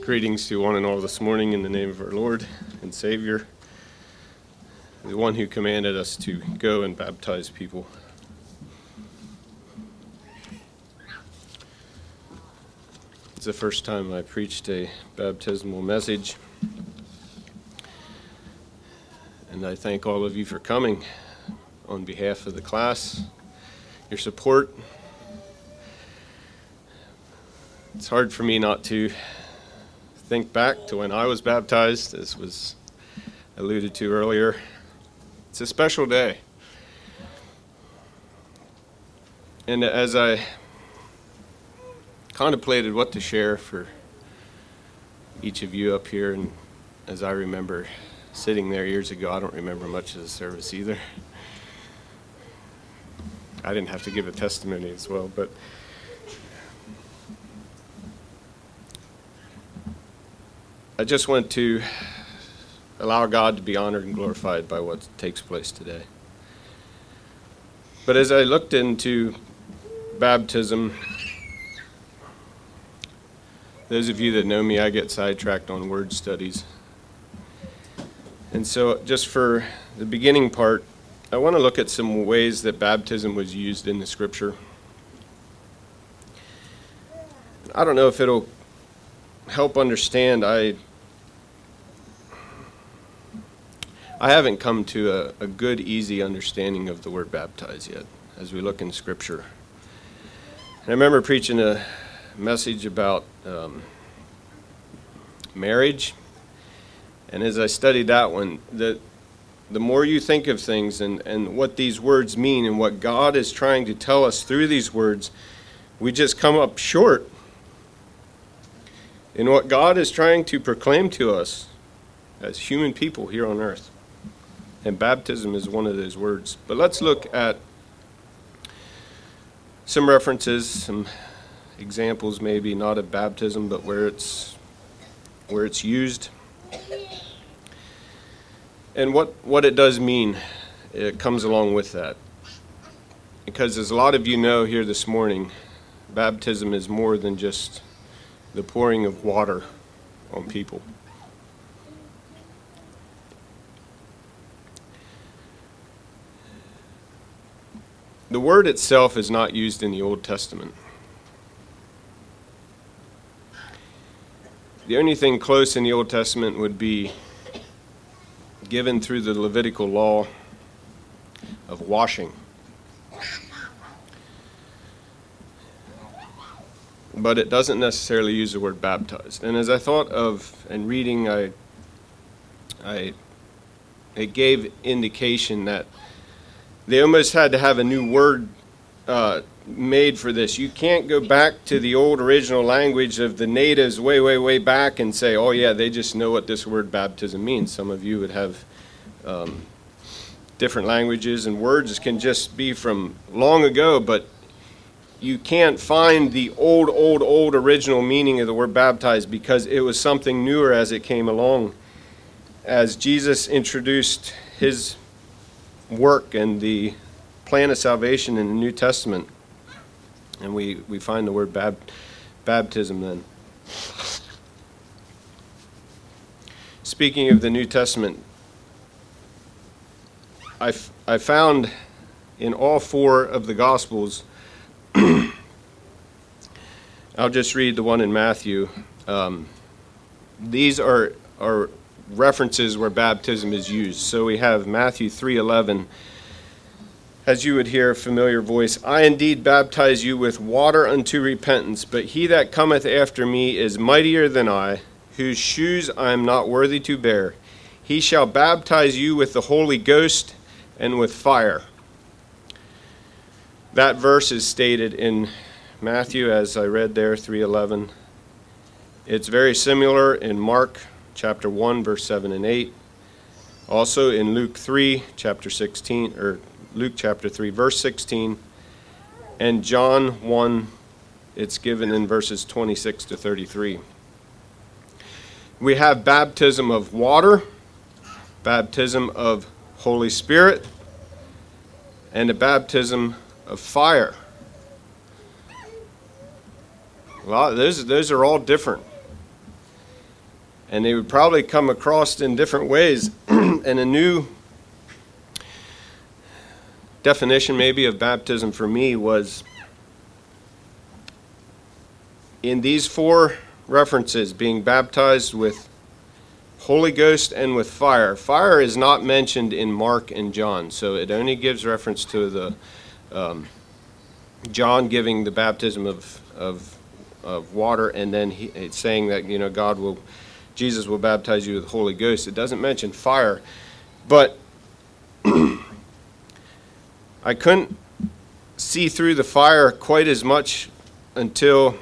Greetings to one and all this morning in the name of our Lord and Savior, the one who commanded us to go and baptize people. It's the first time I preached a baptismal message. And I thank all of you for coming on behalf of the class, your support. It's hard for me not to think back to when I was baptized, as was alluded to earlier. It's a special day. And as I contemplated what to share for each of you up here, and as I remember sitting there years ago, I don't remember much of the service either. I didn't have to give a testimony as well, but I just want to allow God to be honored and glorified by what takes place today. But as I looked into baptism, those of you that know me, I get sidetracked on word studies. And so, just for the beginning part, I want to look at some ways that baptism was used in the scripture. I don't know if it'll help understand. I I haven't come to a, a good, easy understanding of the word baptize yet as we look in scripture. And I remember preaching a message about um, marriage. And as I studied that one, the, the more you think of things and, and what these words mean and what God is trying to tell us through these words, we just come up short in what God is trying to proclaim to us as human people here on earth. And baptism is one of those words. But let's look at some references, some examples maybe not of baptism, but where it's where it's used. And what, what it does mean, it comes along with that. Because as a lot of you know here this morning, baptism is more than just the pouring of water on people. The word itself is not used in the Old Testament. The only thing close in the Old Testament would be given through the Levitical law of washing. But it doesn't necessarily use the word baptized. And as I thought of and reading, I, I, it gave indication that they almost had to have a new word uh, made for this. You can't go back to the old original language of the natives way, way, way back and say, oh, yeah, they just know what this word baptism means. Some of you would have um, different languages, and words can just be from long ago, but you can't find the old, old, old original meaning of the word baptized because it was something newer as it came along. As Jesus introduced his work and the plan of salvation in the New Testament, and we, we find the word bab, baptism then. Speaking of the New Testament, I, f- I found in all four of the Gospels, I'll just read the one in Matthew. Um, these are, are references where baptism is used. So we have Matthew 3:11 as you would hear a familiar voice, I indeed baptize you with water unto repentance, but he that cometh after me is mightier than I, whose shoes I am not worthy to bear. He shall baptize you with the Holy Ghost and with fire. That verse is stated in Matthew as I read there 3:11. It's very similar in Mark chapter 1 verse 7 and 8. Also in Luke 3 chapter 16 or Luke chapter 3, verse 16, and John 1, it's given in verses 26 to 33. We have baptism of water, baptism of Holy Spirit, and a baptism of fire. Well, those, those are all different. And they would probably come across in different ways. and a new definition, maybe, of baptism for me was in these four references being baptized with Holy Ghost and with fire. Fire is not mentioned in Mark and John, so it only gives reference to the um, John giving the baptism of, of, of water, and then he, it's saying that you know God will, Jesus will baptize you with the Holy Ghost. It doesn't mention fire, but I couldn't see through the fire quite as much until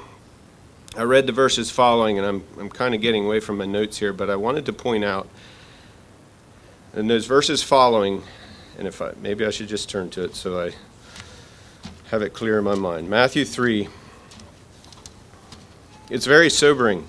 I read the verses following, and I'm, I'm kind of getting away from my notes here, but I wanted to point out in those verses following, and if I maybe I should just turn to it so I have it clear in my mind. Matthew 3. It's very sobering.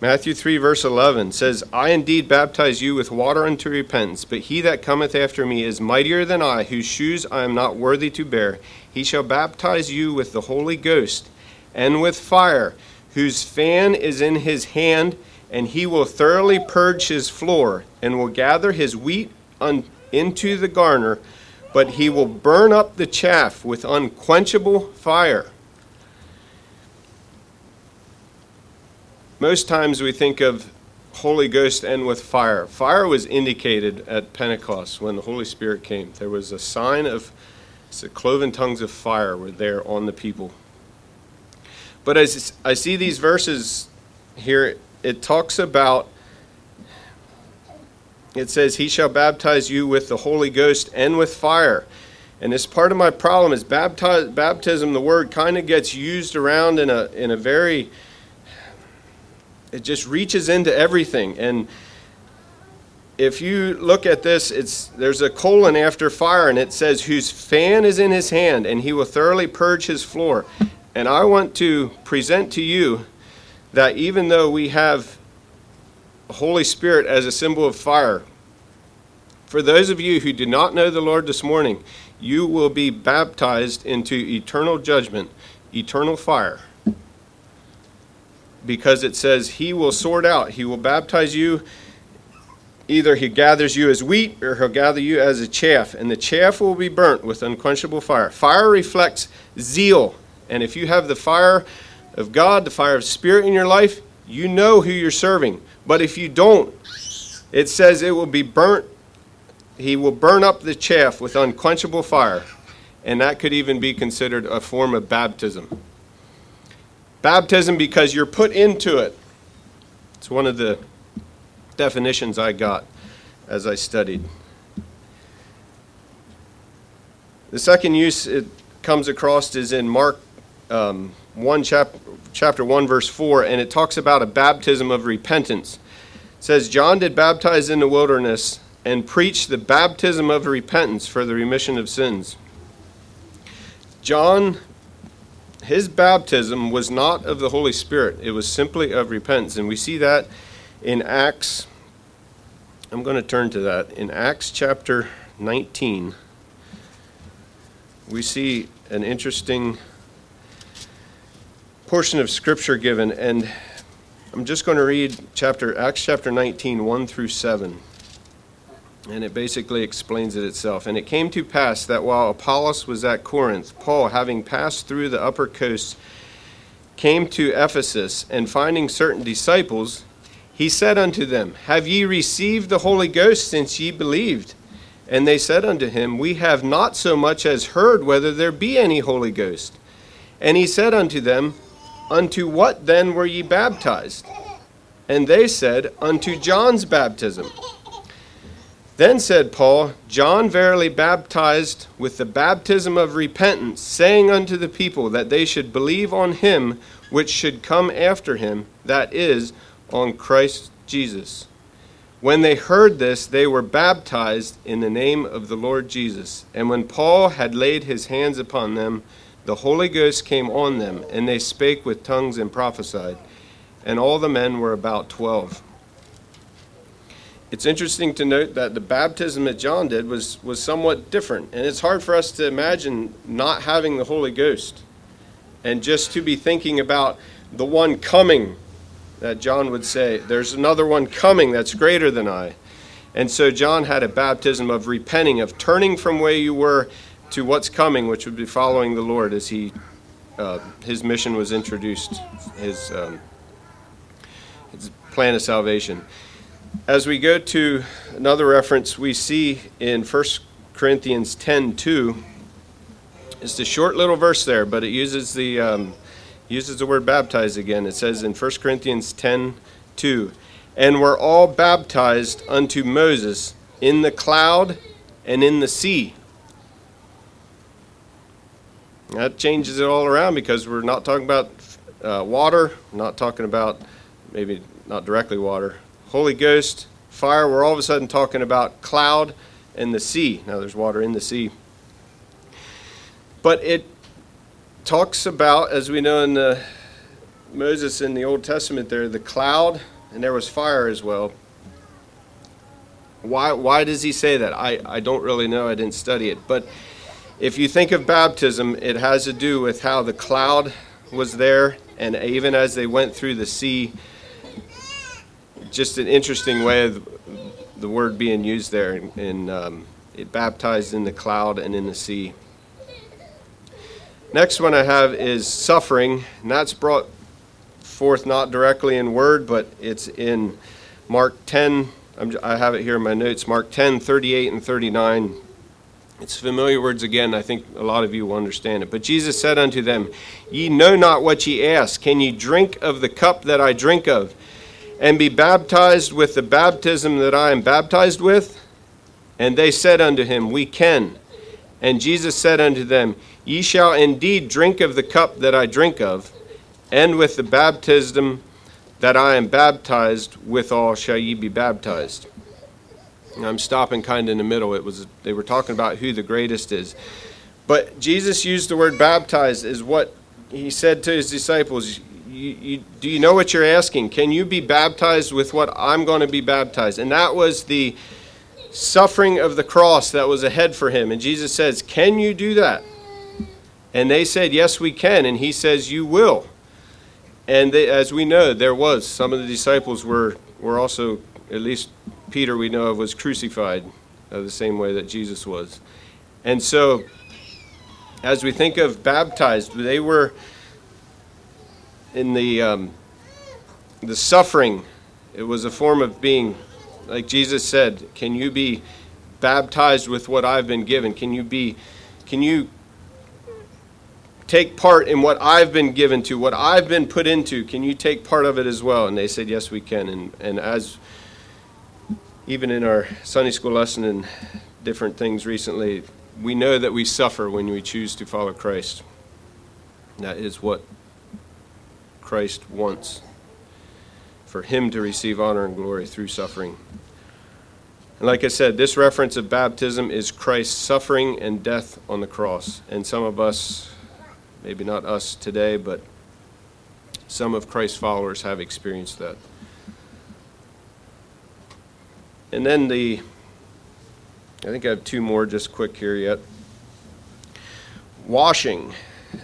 Matthew 3, verse 11 says, I indeed baptize you with water unto repentance, but he that cometh after me is mightier than I, whose shoes I am not worthy to bear. He shall baptize you with the Holy Ghost and with fire whose fan is in his hand, and he will thoroughly purge his floor, and will gather his wheat un- into the garner, but he will burn up the chaff with unquenchable fire. Most times we think of Holy Ghost and with fire. Fire was indicated at Pentecost when the Holy Spirit came. There was a sign of the cloven tongues of fire were there on the people. But as I see these verses here, it talks about, it says, He shall baptize you with the Holy Ghost and with fire. And this part of my problem is baptize, baptism, the word kind of gets used around in a, in a very, it just reaches into everything. And if you look at this, it's there's a colon after fire, and it says, "Whose fan is in his hand, and he will thoroughly purge his floor." And I want to present to you that even though we have Holy Spirit as a symbol of fire, for those of you who do not know the Lord this morning, you will be baptized into eternal judgment, eternal fire. Because it says he will sort out, he will baptize you. Either he gathers you as wheat or he'll gather you as a chaff, and the chaff will be burnt with unquenchable fire. Fire reflects zeal and if you have the fire of God, the fire of Spirit in your life, you know who you're serving. But if you don't, it says it will be burnt. He will burn up the chaff with unquenchable fire. And that could even be considered a form of baptism. Baptism because you're put into it. It's one of the definitions I got as I studied. The second use it comes across is in Mark um, 1 chap- chapter 1 verse 4 and it talks about a baptism of repentance. It says john did baptize in the wilderness and preach the baptism of repentance for the remission of sins. John his baptism was not of the holy spirit. It was simply of repentance. And we see that in acts i'm going to turn to that in acts chapter 19 we see an interesting portion of scripture given, and I'm just going to read chapter Acts chapter 19, 1 through 7. And it basically explains it itself. And it came to pass that while Apollos was at Corinth, Paul, having passed through the upper coast, came to Ephesus, and finding certain disciples, he said unto them, Have ye received the Holy Ghost since ye believed? And they said unto him, We have not so much as heard whether there be any Holy Ghost. And he said unto them, Unto what then were ye baptized? And they said, Unto John's baptism. Then said Paul, John verily baptized with the baptism of repentance, saying unto the people that they should believe on him which should come after him, that is, on Christ Jesus. When they heard this, they were baptized in the name of the Lord Jesus. And when Paul had laid his hands upon them, the Holy Ghost came on them, and they spake with tongues and prophesied. And all the men were about twelve. It's interesting to note that the baptism that John did was, was somewhat different. And it's hard for us to imagine not having the Holy Ghost and just to be thinking about the one coming that John would say, There's another one coming that's greater than I. And so John had a baptism of repenting, of turning from where you were to what's coming, which would be following the Lord as he uh, his mission was introduced, his, um, his plan of salvation. As we go to another reference, we see in 1 Corinthians 10 2, it's a short little verse there, but it uses the, um, uses the word baptized again. It says in 1 Corinthians 10 2, and we're all baptized unto Moses in the cloud and in the sea. That changes it all around because we're not talking about uh, water, not talking about maybe not directly water, Holy Ghost, fire. We're all of a sudden talking about cloud and the sea. Now there's water in the sea. But it talks about, as we know in the Moses in the Old Testament there, the cloud, and there was fire as well. Why, why does he say that? I, I don't really know. I didn't study it. But if you think of baptism, it has to do with how the cloud was there, and even as they went through the sea, just an interesting way of the word being used there. And um, it baptized in the cloud and in the sea. Next one I have is suffering, and that's brought forth not directly in word, but it's in Mark 10. I'm, i have it here in my notes Mark 10, 38 and 39. It's familiar words again. I think a lot of you will understand it. But Jesus said unto them, Ye know not what ye ask. Can ye drink of the cup that I drink of, and be baptized with the baptism that I am baptized with? And they said unto him, We can. And Jesus said unto them, Ye shall indeed drink of the cup that I drink of, and with the baptism that I am baptized withal shall ye be baptized. I'm stopping kind of in the middle. It was they were talking about who the greatest is. But Jesus used the word baptized as what he said to his disciples, you, you, do you know what you're asking? Can you be baptized with what I'm going to be baptized? And that was the suffering of the cross that was ahead for him. And Jesus says, Can you do that? And they said, Yes, we can. And he says, You will. And they, as we know, there was. Some of the disciples were, were also, at least Peter, we know of, was crucified uh, the same way that Jesus was. And so, as we think of baptized, they were in the um, the suffering. It was a form of being, like Jesus said, "Can you be baptized with what I've been given? Can you be, can you take part in what I've been given to, what I've been put into? Can you take part of it as well?" And they said, "Yes, we can." And and as even in our Sunday school lesson and different things recently, we know that we suffer when we choose to follow Christ. That is what Christ wants for him to receive honor and glory through suffering. And like I said, this reference of baptism is Christ's suffering and death on the cross. And some of us, maybe not us today, but some of Christ's followers have experienced that. And then the, I think I have two more just quick here yet. Washing,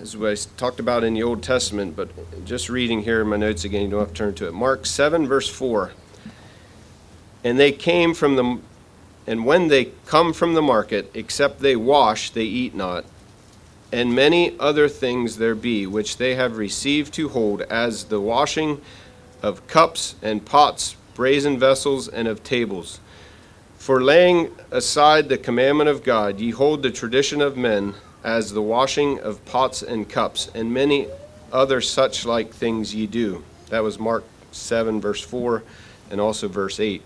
as I talked about in the Old Testament, but just reading here in my notes again, you don't have to turn to it. Mark 7, verse 4. And they came from the, and when they come from the market, except they wash, they eat not. And many other things there be, which they have received to hold, as the washing of cups and pots brazen vessels, and of tables. For laying aside the commandment of God, ye hold the tradition of men, as the washing of pots and cups, and many other such like things ye do. That was Mark 7, verse 4, and also verse 8.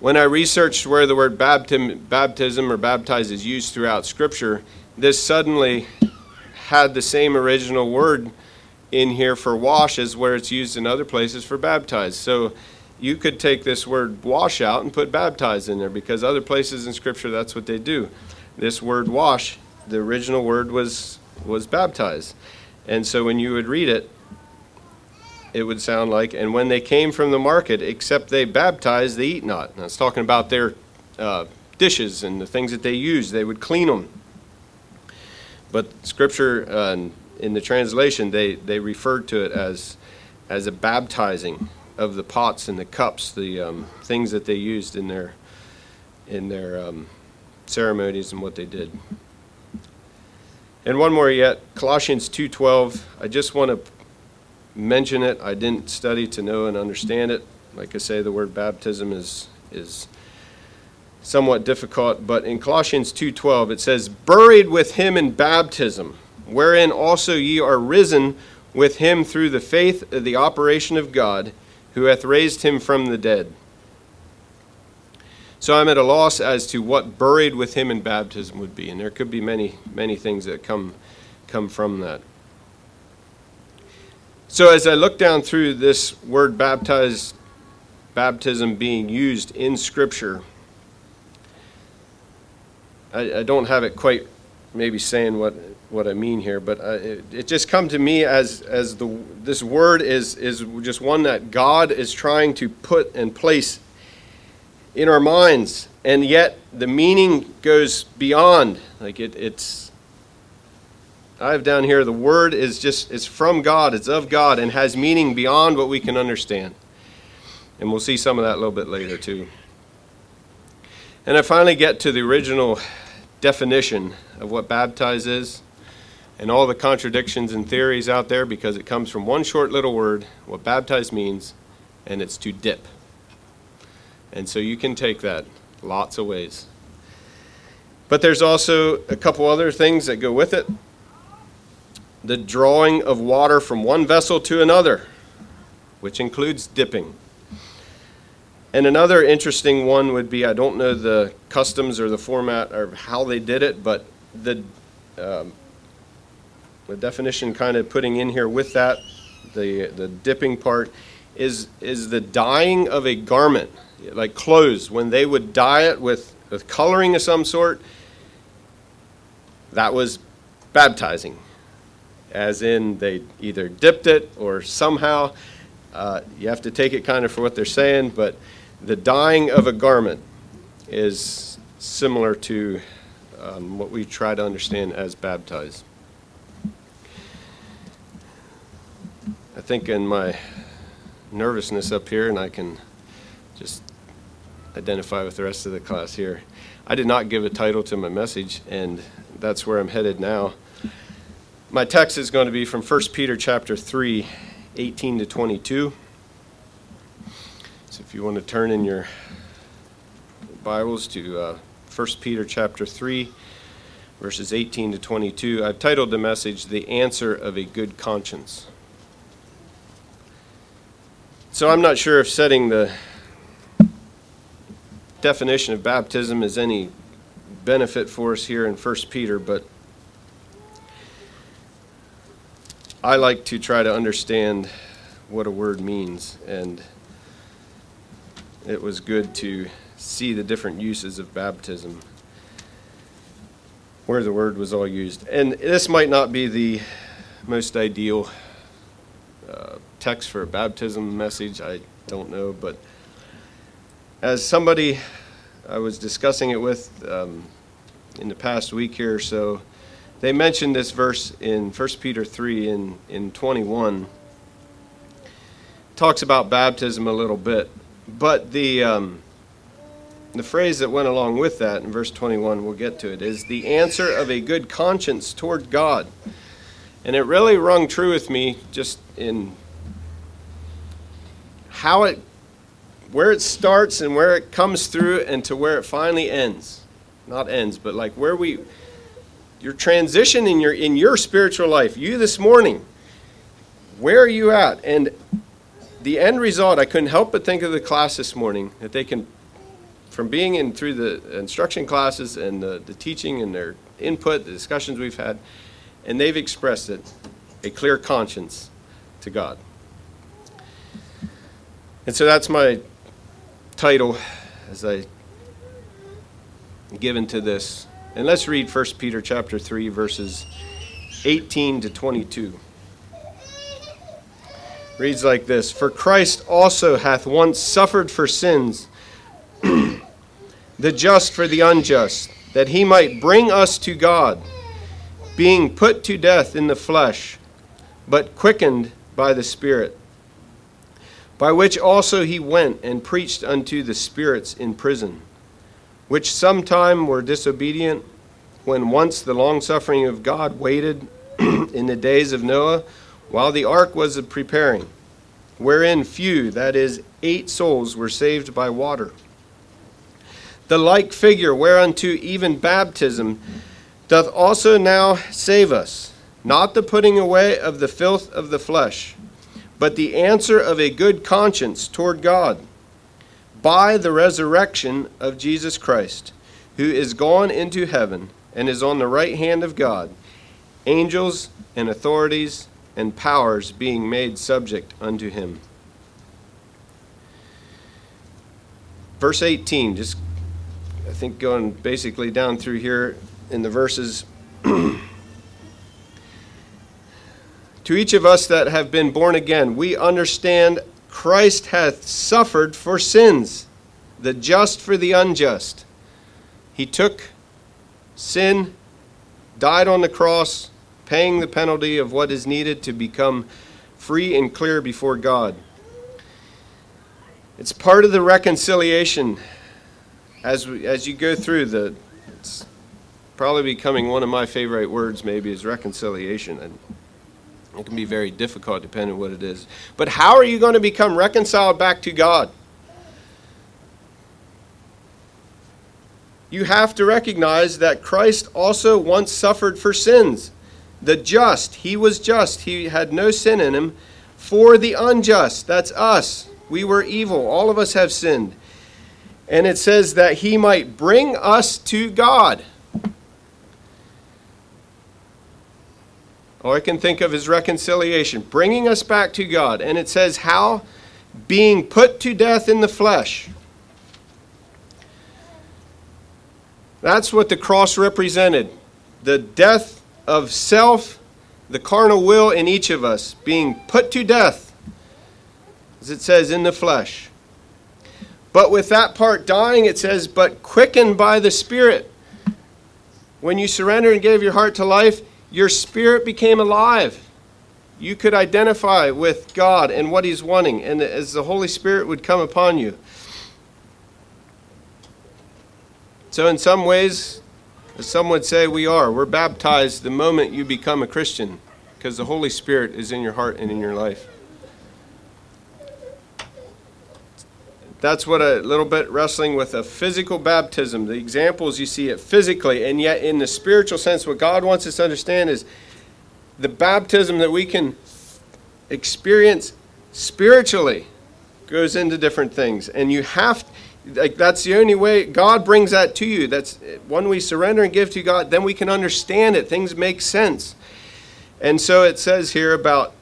When I researched where the word baptism, baptism or baptize is used throughout Scripture, this suddenly had the same original word in here for wash as where it's used in other places for baptize. So you could take this word wash out and put baptize in there because other places in Scripture that's what they do. This word wash, the original word was was baptize. And so when you would read it, it would sound like, and when they came from the market, except they baptized, they eat not. Now it's talking about their uh, dishes and the things that they use. They would clean them. But Scripture uh, in the translation, they, they referred to it as as a baptizing of the pots and the cups, the um, things that they used in their in their um, ceremonies and what they did. And one more yet, Colossians 2:12. I just want to mention it. I didn't study to know and understand it. Like I say, the word baptism is is somewhat difficult, but in Colossians 2:12 it says, "Buried with him in baptism, wherein also ye are risen with him through the faith of the operation of God, who hath raised him from the dead." So I'm at a loss as to what buried with him in baptism would be, and there could be many, many things that come come from that. So as I look down through this word baptized baptism being used in Scripture, I, I don't have it quite maybe saying what what I mean here, but uh, it, it just come to me as as the this word is is just one that God is trying to put and place in our minds, and yet the meaning goes beyond. Like it, it's I have down here the word is just it's from God, it's of God, and has meaning beyond what we can understand. And we'll see some of that a little bit later too. And I finally get to the original definition of what baptize is and all the contradictions and theories out there because it comes from one short little word, what baptize means, and it's to dip. And so you can take that lots of ways. But there's also a couple other things that go with it the drawing of water from one vessel to another, which includes dipping. And another interesting one would be I don't know the customs or the format or how they did it, but the, um, the definition kind of putting in here with that, the, the dipping part, is, is the dyeing of a garment, like clothes. When they would dye it with, with coloring of some sort, that was baptizing, as in they either dipped it or somehow. Uh, you have to take it kind of for what they're saying, but the dyeing of a garment is similar to um, what we try to understand as baptized. Think in my nervousness up here, and I can just identify with the rest of the class here, I did not give a title to my message, and that's where I'm headed now. My text is going to be from 1 Peter chapter 3, 18 to 22. So if you want to turn in your Bibles to uh, 1 Peter chapter 3, verses 18 to 22, I've titled the message, The Answer of a Good Conscience. So I'm not sure if setting the definition of baptism is any benefit for us here in 1 Peter, but I like to try to understand what a word means and it was good to see the different uses of baptism where the word was all used. And this might not be the most ideal text for a baptism message, I don't know, but as somebody I was discussing it with um, in the past week here or so, they mentioned this verse in 1 Peter 3 in, in 21. Talks about baptism a little bit. But the um, the phrase that went along with that in verse 21, we'll get to it, is the answer of a good conscience toward God. And it really rung true with me just in how it, where it starts and where it comes through and to where it finally ends. Not ends, but like where we, your transition in your, in your spiritual life, you this morning, where are you at? And the end result, I couldn't help but think of the class this morning that they can, from being in through the instruction classes and the, the teaching and their input, the discussions we've had, and they've expressed it, a clear conscience to God. And so that's my title as I given to this. And let's read 1 Peter chapter 3 verses 18 to 22 reads like this For Christ also hath once suffered for sins, the just for the unjust, that he might bring us to God, being put to death in the flesh, but quickened by the Spirit, by which also he went and preached unto the spirits in prison, which sometime were disobedient, when once the longsuffering of God waited in the days of Noah, while the ark was preparing, wherein few, that is, eight souls, were saved by water. The like figure whereunto even baptism doth also now save us, not the putting away of the filth of the flesh but the answer of a good conscience toward God by the resurrection of Jesus Christ, who is gone into heaven and is on the right hand of God, angels and authorities and powers being made subject unto him. Verse 18, just I think going basically down through here in the verses. To each of us that have been born again, we understand Christ hath suffered for sins, the just for the unjust. He took sin, died on the cross, paying the penalty of what is needed to become free and clear before God. It's part of the reconciliation as, we, as you go through the. It's probably becoming one of my favorite words, maybe, is reconciliation. And it can be very difficult depending on what it is. But how are you going to become reconciled back to God? You have to recognize that Christ also once suffered for sins. The just, he was just, he had no sin in him. For the unjust, that's us. We were evil. All of us have sinned. And it says that he might bring us to God. All I can think of is reconciliation, bringing us back to God. And it says, How? Being put to death in the flesh. That's what the cross represented the death of self, the carnal will in each of us, being put to death, as it says, in the flesh. But with that part dying, it says, but quickened by the Spirit. When you surrender and gave your heart to life, your spirit became alive. You could identify with God and what He's wanting, and as the Holy Spirit would come upon you. So, in some ways, as some would say, we are. We're baptized the moment you become a Christian because the Holy Spirit is in your heart and in your life. That's what a little bit wrestling with a physical baptism. The examples you see it physically, and yet in the spiritual sense, what God wants us to understand is the baptism that we can experience spiritually goes into different things. And you have like that's the only way God brings that to you. That's when we surrender and give to God, then we can understand it. Things make sense. And so it says here about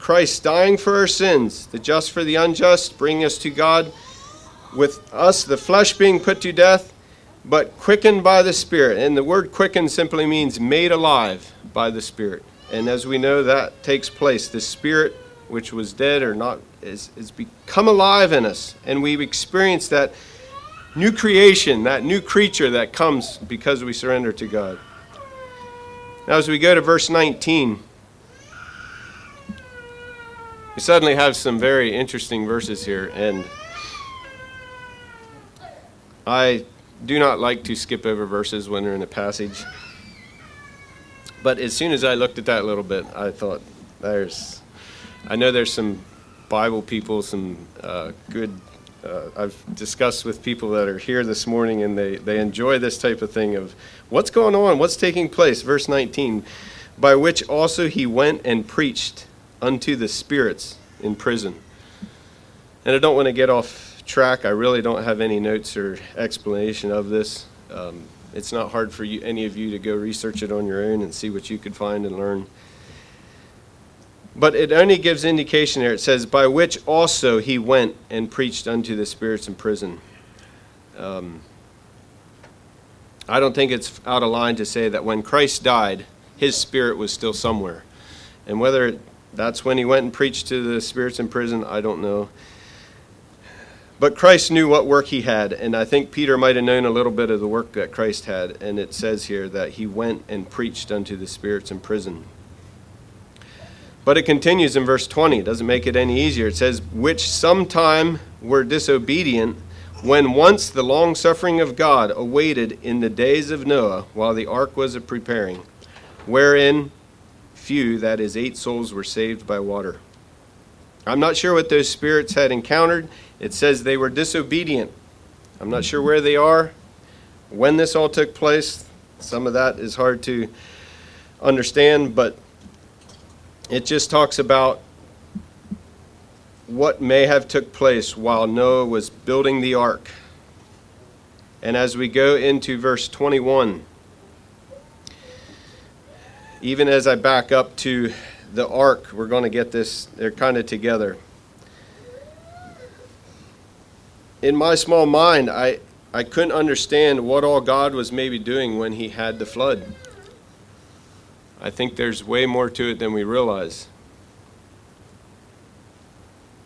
Christ dying for our sins, the just for the unjust, bringing us to God, with us, the flesh being put to death, but quickened by the Spirit. And the word quickened simply means made alive by the Spirit. And as we know, that takes place. The Spirit, which was dead or not, is, is become alive in us. And we've experienced that new creation, that new creature that comes because we surrender to God. Now, as we go to verse 19, we suddenly have some very interesting verses here, and I do not like to skip over verses when they're in a passage. But as soon as I looked at that little bit, I thought, there's, I know there's some Bible people, some uh, good, uh, I've discussed with people that are here this morning, and they, they enjoy this type of thing of what's going on, what's taking place. Verse 19, by which also he went and preached unto the spirits in prison. And I don't want to get off track. I really don't have any notes or explanation of this. Um, it's not hard for you, any of you to go research it on your own and see what you could find and learn. But it only gives indication there. It says, By which also he went and preached unto the spirits in prison. Um, I don't think it's out of line to say that when Christ died, his spirit was still somewhere. And whether that's when he went and preached to the spirits in prison. I don't know. But Christ knew what work he had, and I think Peter might have known a little bit of the work that Christ had. And it says here that he went and preached unto the spirits in prison. But it continues in verse 20. It doesn't make it any easier. It says, Which sometime were disobedient, when once the long suffering of God awaited in the days of Noah, while the ark was a preparing, wherein few, that is, eight souls, were saved by water. I'm not sure what those spirits had encountered. It says they were disobedient. I'm not sure where they are, when this all took place. Some of that is hard to understand, but it just talks about what may have took place while Noah was building the ark. And as we go into verse 21, even as I back up to the ark, we're going to get this, they're kind of together. In my small mind, I, I couldn't understand what all God was maybe doing when he had the flood. I think there's way more to it than we realize.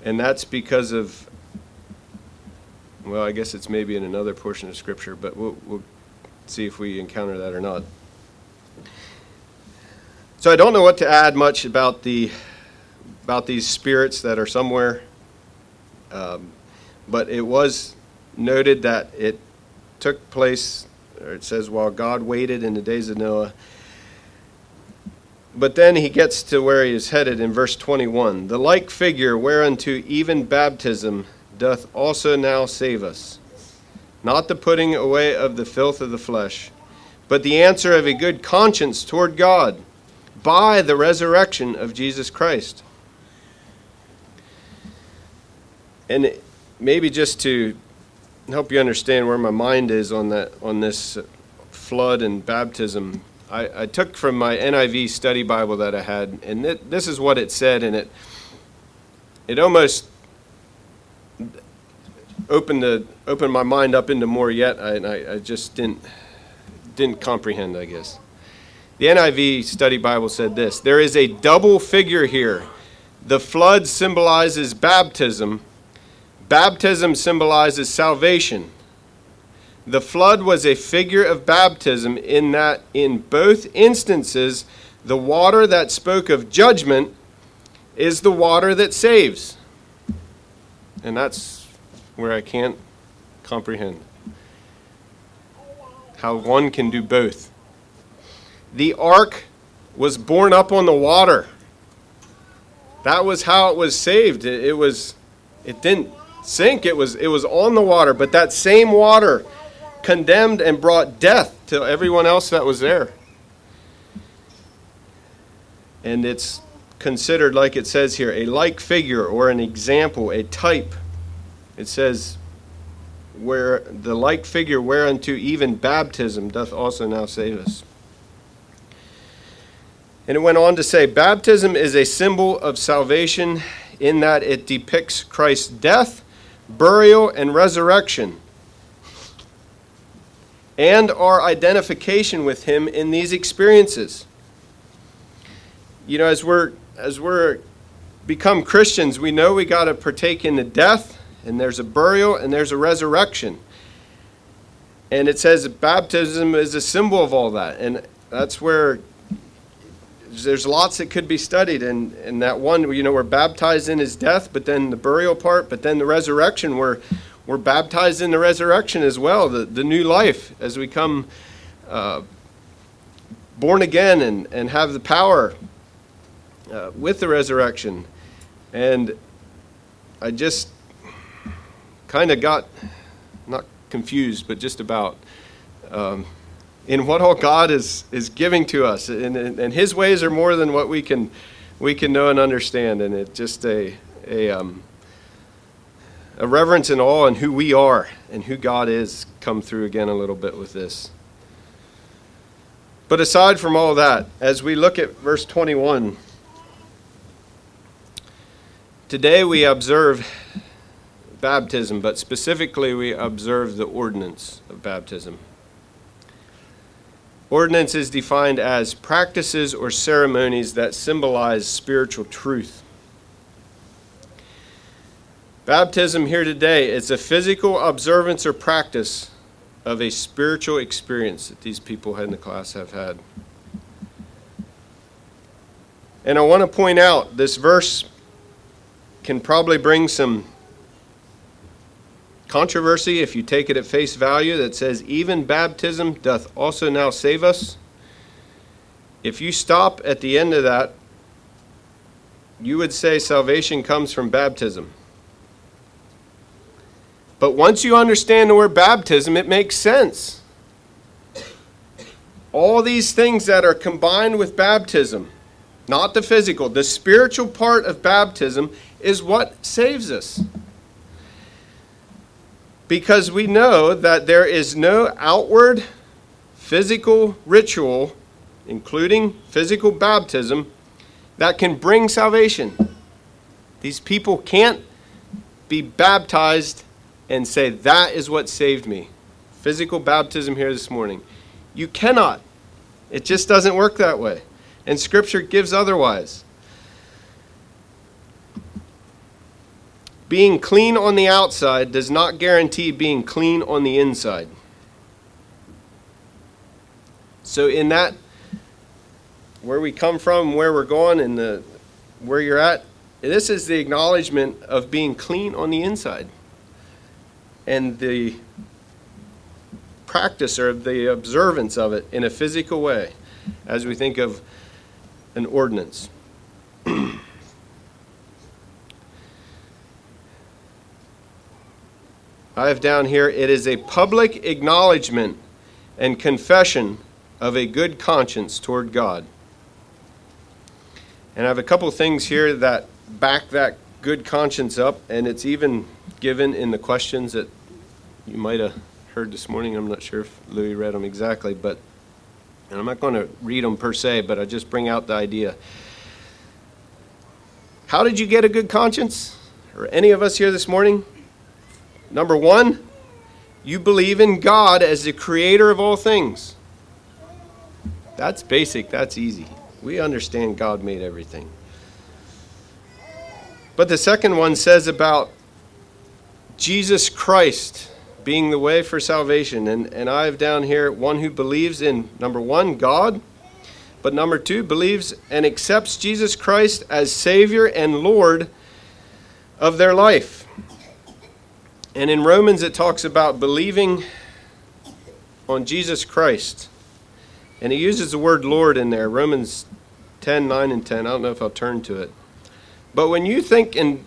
And that's because of, well, I guess it's maybe in another portion of Scripture, but we'll, we'll see if we encounter that or not. So I don't know what to add much about the about these spirits that are somewhere, um, but it was noted that it took place. Or it says while God waited in the days of Noah. But then he gets to where he is headed in verse 21 The like figure whereunto even baptism doth also now save us, not the putting away of the filth of the flesh, but the answer of a good conscience toward God by the resurrection of Jesus Christ. And maybe just to help you understand where my mind is on that on this flood and baptism I, I took from my NIV study Bible that I had, and it, this is what it said, and it it almost opened the opened my mind up into more yet. I, I, I just didn't didn't comprehend, I guess. The NIV study Bible said this: There is a double figure here. The flood symbolizes baptism. Baptism symbolizes salvation. The flood was a figure of baptism in that, in both instances, the water that spoke of judgment is the water that saves. And that's where I can't comprehend how one can do both. The ark was borne up on the water. That was how it was saved. It, it was it didn't sink. It was it was on the water, but that same water condemned and brought death to everyone else that was there. And it's considered, like it says here, a like figure or an example, a type. It says, where the like figure whereunto even baptism doth also now save us. And it went on to say, baptism is a symbol of salvation in that it depicts Christ's death, burial, and resurrection and our identification with him in these experiences. You know, as we're as we're become Christians, we know we got to partake in the death, and there's a burial, and there's a resurrection. And it says baptism is a symbol of all that. And that's where there's lots that could be studied. And, and that one, you know, we're baptized in his death, but then the burial part, but then the resurrection, where we're baptized in the resurrection as well, the, the new life as we come uh, born again and, and have the power uh, with the resurrection. And I just kind of got, not confused, but just about. Um, in what all God is, is giving to us. And, and, and, His ways are more than what we can, we can know and understand. And it's just a, a, um, a reverence and awe in who we are and who God is come through again a little bit with this. But aside from all that, as we look at verse 21, today we observe baptism, but specifically we observe the ordinance of baptism. Ordinance is defined as practices or ceremonies that symbolize spiritual truth. Baptism here today is a physical observance or practice of a spiritual experience that these people in the class have had. And I want to point out this verse can probably bring some controversy if you take it at face value that says, Even baptism doth also now save us. If you stop at the end of that, you would say salvation comes from baptism. But once you understand the word baptism, it makes sense. All these things that are combined with baptism, not the physical, the spiritual part of baptism is what saves us. Because we know that there is no outward physical ritual, including physical baptism, that can bring salvation. These people can't be baptized and say, That is what saved me. Physical baptism here this morning. You cannot. It just doesn't work that way. And Scripture gives otherwise. Being clean on the outside does not guarantee being clean on the inside. So, in that, where we come from, where we're going, and the, where you're at, this is the acknowledgement of being clean on the inside and the practice or the observance of it in a physical way as we think of an ordinance. I have down here it is a public acknowledgement and confession of a good conscience toward God. And I have a couple things here that back that good conscience up, and it's even given in the questions that you might have heard this morning. I'm not sure if Louis read them exactly, but and I'm not going to read them per se, but I just bring out the idea. How did you get a good conscience? Or any of us here this morning? Number one, you believe in God as the creator of all things. That's basic, that's easy. We understand God made everything. But the second one says about Jesus Christ being the way for salvation. And, and I have down here one who believes in, number one, God, but number two, believes and accepts Jesus Christ as Savior and Lord of their life. And in Romans, it talks about believing on Jesus Christ. And he uses the word Lord in there, Romans 10, 9, and 10. I don't know if I'll turn to it. But when you think and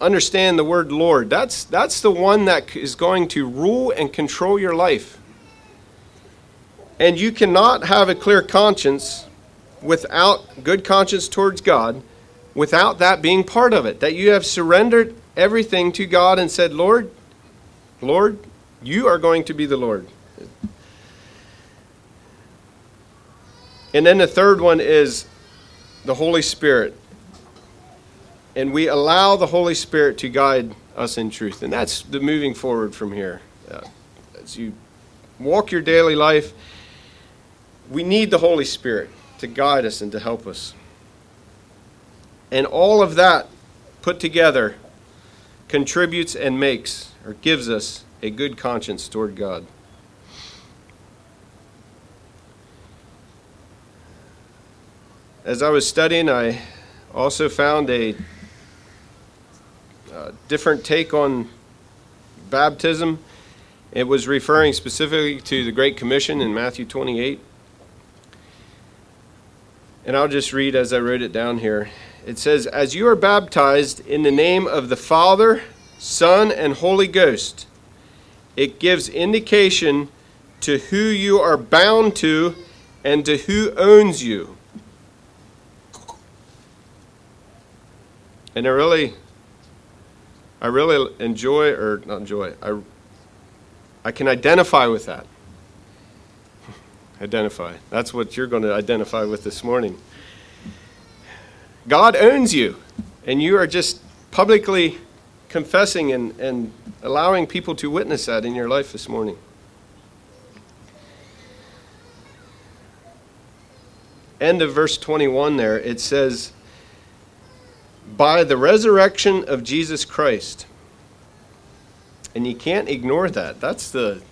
understand the word Lord, that's, that's the one that is going to rule and control your life. And you cannot have a clear conscience without good conscience towards God, without that being part of it. That you have surrendered everything to God and said, Lord, Lord, you are going to be the Lord. And then the third one is the Holy Spirit and we allow the Holy Spirit to guide us in truth. And that's the moving forward from here. Uh, as you walk your daily life, we need the Holy Spirit to guide us and to help us. And all of that put together contributes and makes or gives us a good conscience toward God. As I was studying, I also found a uh, different take on baptism. It was referring specifically to the Great Commission in Matthew 28. And I'll just read as I wrote it down here. It says, As you are baptized in the name of the Father, Son, and Holy Ghost, it gives indication to who you are bound to and to who owns you. And I really I really enjoy, or not enjoy, I, I can identify with that. identify. That's what you're going to identify with this morning. God owns you, and you are just publicly confessing and, and allowing people to witness that in your life this morning. End of verse 21 there, it says, by the resurrection of Jesus Christ. And you can't ignore that. That's the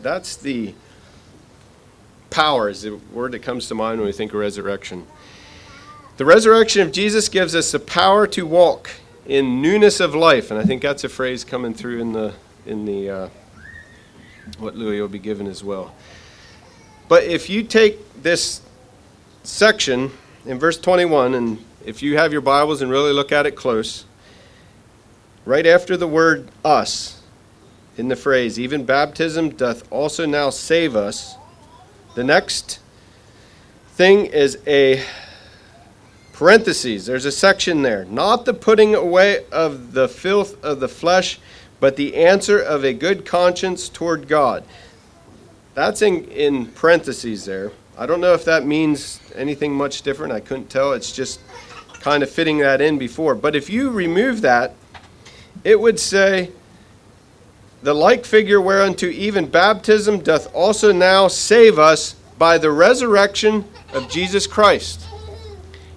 that's the power is the word that comes to mind when we think of resurrection. The resurrection of Jesus gives us the power to walk in newness of life, and I think that's a phrase coming through in the in the uh, what Louis will be given as well. But if you take this section in verse 21, and if you have your Bibles and really look at it close, right after the word us in the phrase, even baptism doth also now save us, the next thing is a parentheses. There's a section there. Not the putting away of the filth of the flesh, but the answer of a good conscience toward God. That's in, in parentheses there. I don't know if that means anything much different. I couldn't tell. It's just kind of fitting that in before. But if you remove that, it would say, The like figure whereunto even baptism doth also now save us by the resurrection of Jesus Christ.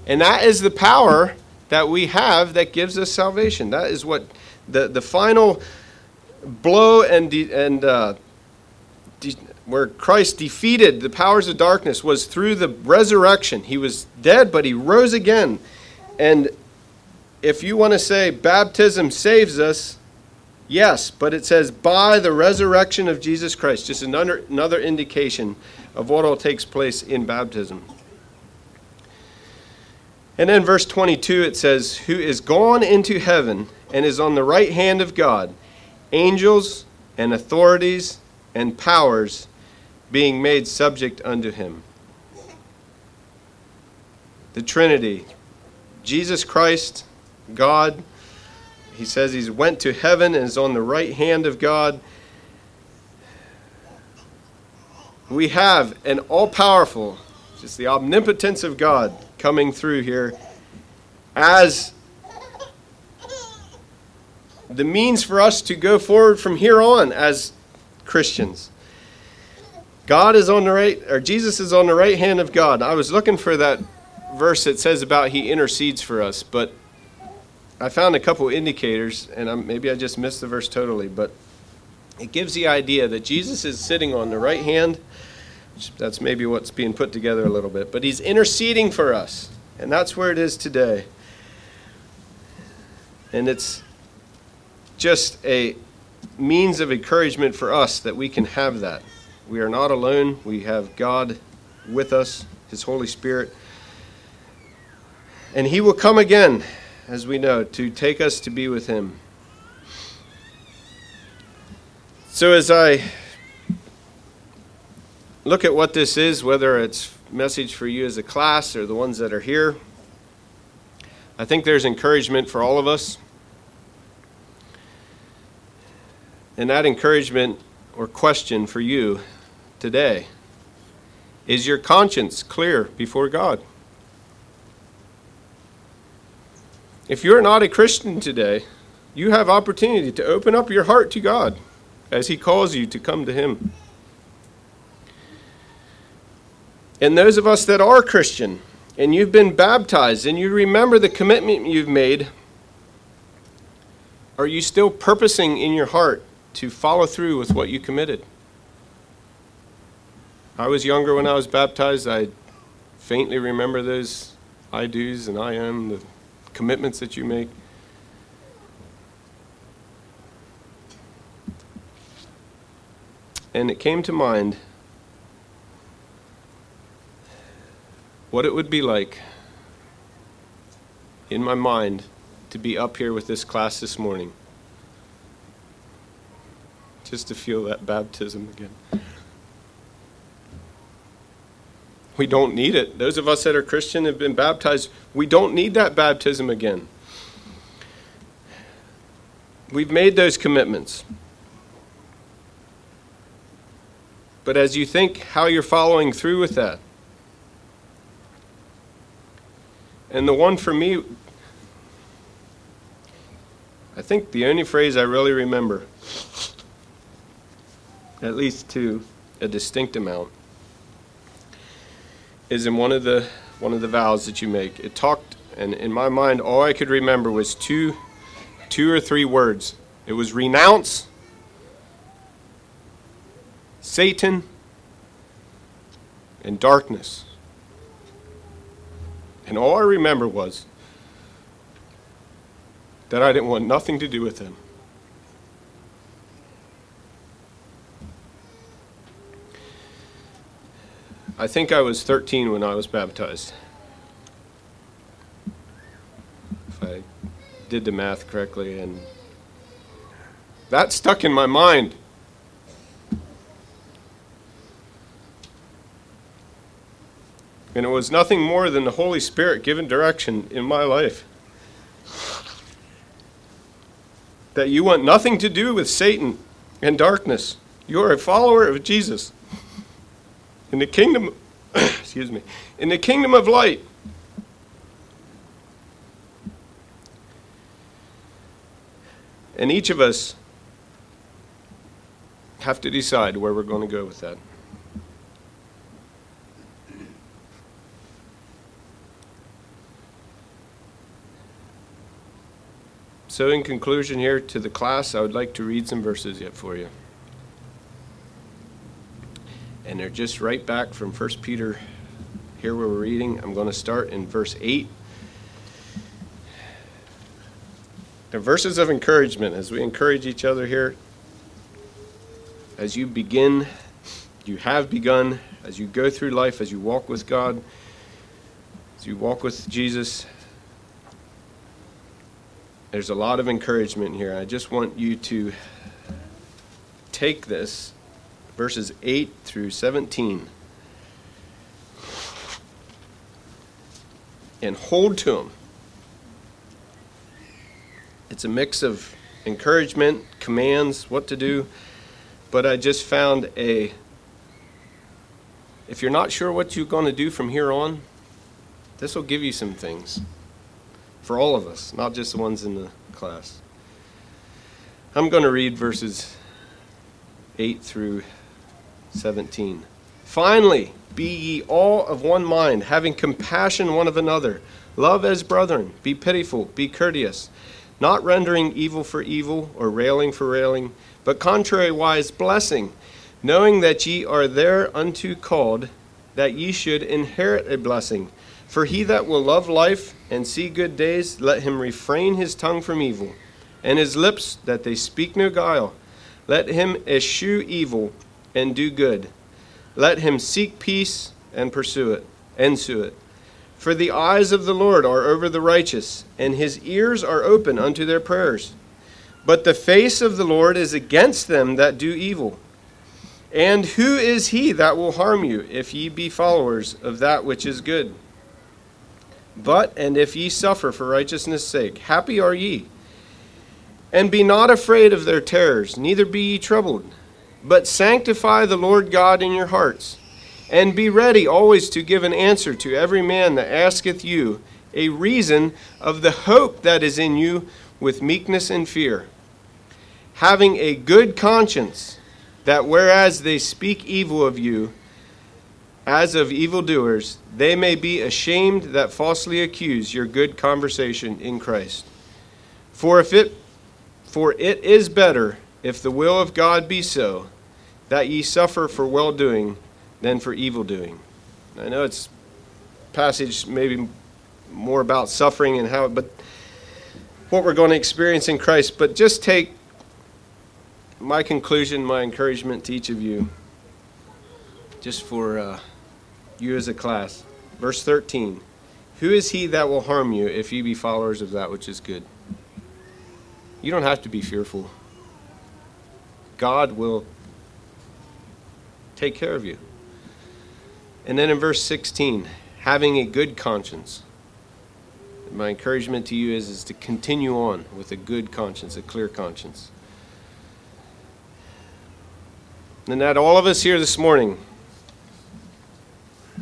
And that is the power that we have that gives us salvation. That is what the, the final blow and, de, and uh, de, where Christ defeated the powers of darkness was through the resurrection. He was dead, but he rose again. And if you want to say baptism saves us, yes, but it says by the resurrection of Jesus Christ, just another, another indication of what all takes place in baptism. And then verse 22 it says, Who is gone into heaven and is on the right hand of God, angels and authorities and powers being made subject unto him. The Trinity, Jesus Christ, God, he says he's went to heaven and is on the right hand of God. We have an all powerful, just the omnipotence of God coming through here as the means for us to go forward from here on as Christians. God is on the right, or Jesus is on the right hand of God. I was looking for that verse that says about he intercedes for us, but I found a couple indicators, and I'm, maybe I just missed the verse totally, but it gives the idea that Jesus is sitting on the right hand. That's maybe what's being put together a little bit, but he's interceding for us, and that's where it is today. And it's just a means of encouragement for us that we can have that. We are not alone. We have God with us, His Holy Spirit. And He will come again, as we know, to take us to be with Him. So, as I look at what this is, whether it's message for you as a class or the ones that are here, I think there's encouragement for all of us. And that encouragement or question for you today is your conscience clear before God? If you're not a Christian today, you have opportunity to open up your heart to God as he calls you to come to him. And those of us that are Christian and you've been baptized and you remember the commitment you've made, are you still purposing in your heart to follow through with what you committed. I was younger when I was baptized. I faintly remember those I do's and I am, the commitments that you make. And it came to mind what it would be like in my mind to be up here with this class this morning just to feel that baptism again. We don't need it. Those of us that are Christian have been baptized, we don't need that baptism again. We've made those commitments. But as you think how you're following through with that, and the one for me, I think the only phrase I really remember at least to a distinct amount, is in one of the one of the vows that you make. It talked, and in my mind, all I could remember was two, two or three words. It was renounce Satan and darkness. And all I remember was that I didn't want nothing to do with him. I think I was 13 when I was baptized. If I did the math correctly, and that stuck in my mind. And it was nothing more than the Holy Spirit given direction in my life. That you want nothing to do with Satan and darkness. You are a follower of Jesus. In the kingdom, excuse me, in the kingdom of light. And each of us have to decide where we're going to go with that. So, in conclusion, here to the class, I would like to read some verses yet for you. And they're just right back from 1 Peter, here where we're reading. I'm going to start in verse 8. They're verses of encouragement as we encourage each other here. As you begin, you have begun, as you go through life, as you walk with God, as you walk with Jesus, there's a lot of encouragement here. I just want you to take this, verses 8 through 17, and hold to them. It's a mix of encouragement, commands, what to do, but I just found a. If you're not sure what you're going to do from here on, this will give you some things for all of us, not just the ones in the class. I'm going to read verses 8 through 17. Finally, be ye all of one mind, having compassion one of another. Love as brethren. Be pitiful, be courteous, not rendering evil for evil or railing for railing, but contrariwise blessing, knowing that ye are thereunto called, that ye should inherit a blessing. For he that will love life and see good days, let him refrain his tongue from evil, and his lips that they speak no guile. Let him eschew evil and do good. Let him seek peace and pursue it, ensue it. For the eyes of the Lord are over the righteous, and his ears are open unto their prayers. But the face of the Lord is against them that do evil. And who is he that will harm you, if ye be followers of that which is good? But, and if ye suffer for righteousness' sake, happy are ye. And be not afraid of their terrors, neither be ye troubled. But sanctify the Lord God in your hearts, and be ready always to give an answer to every man that asketh you a reason of the hope that is in you with meekness and fear, having a good conscience, that whereas they speak evil of you, as of evildoers, they may be ashamed that falsely accuse your good conversation in Christ. For if it for it is better, if the will of God be so, that ye suffer for well doing than for evil doing. I know it's passage maybe more about suffering and how but what we're going to experience in Christ, but just take my conclusion, my encouragement to each of you, just for uh, you as a class. Verse 13 Who is he that will harm you if ye be followers of that which is good? You don't have to be fearful. God will take care of you. And then in verse 16, having a good conscience. My encouragement to you is, is to continue on with a good conscience, a clear conscience. And that all of us here this morning,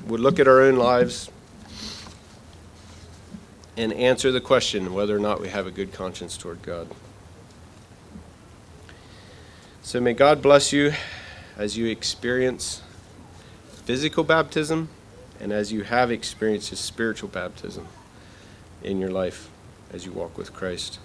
would look at our own lives and answer the question whether or not we have a good conscience toward God. So may God bless you as you experience physical baptism and as you have experienced spiritual baptism in your life as you walk with Christ.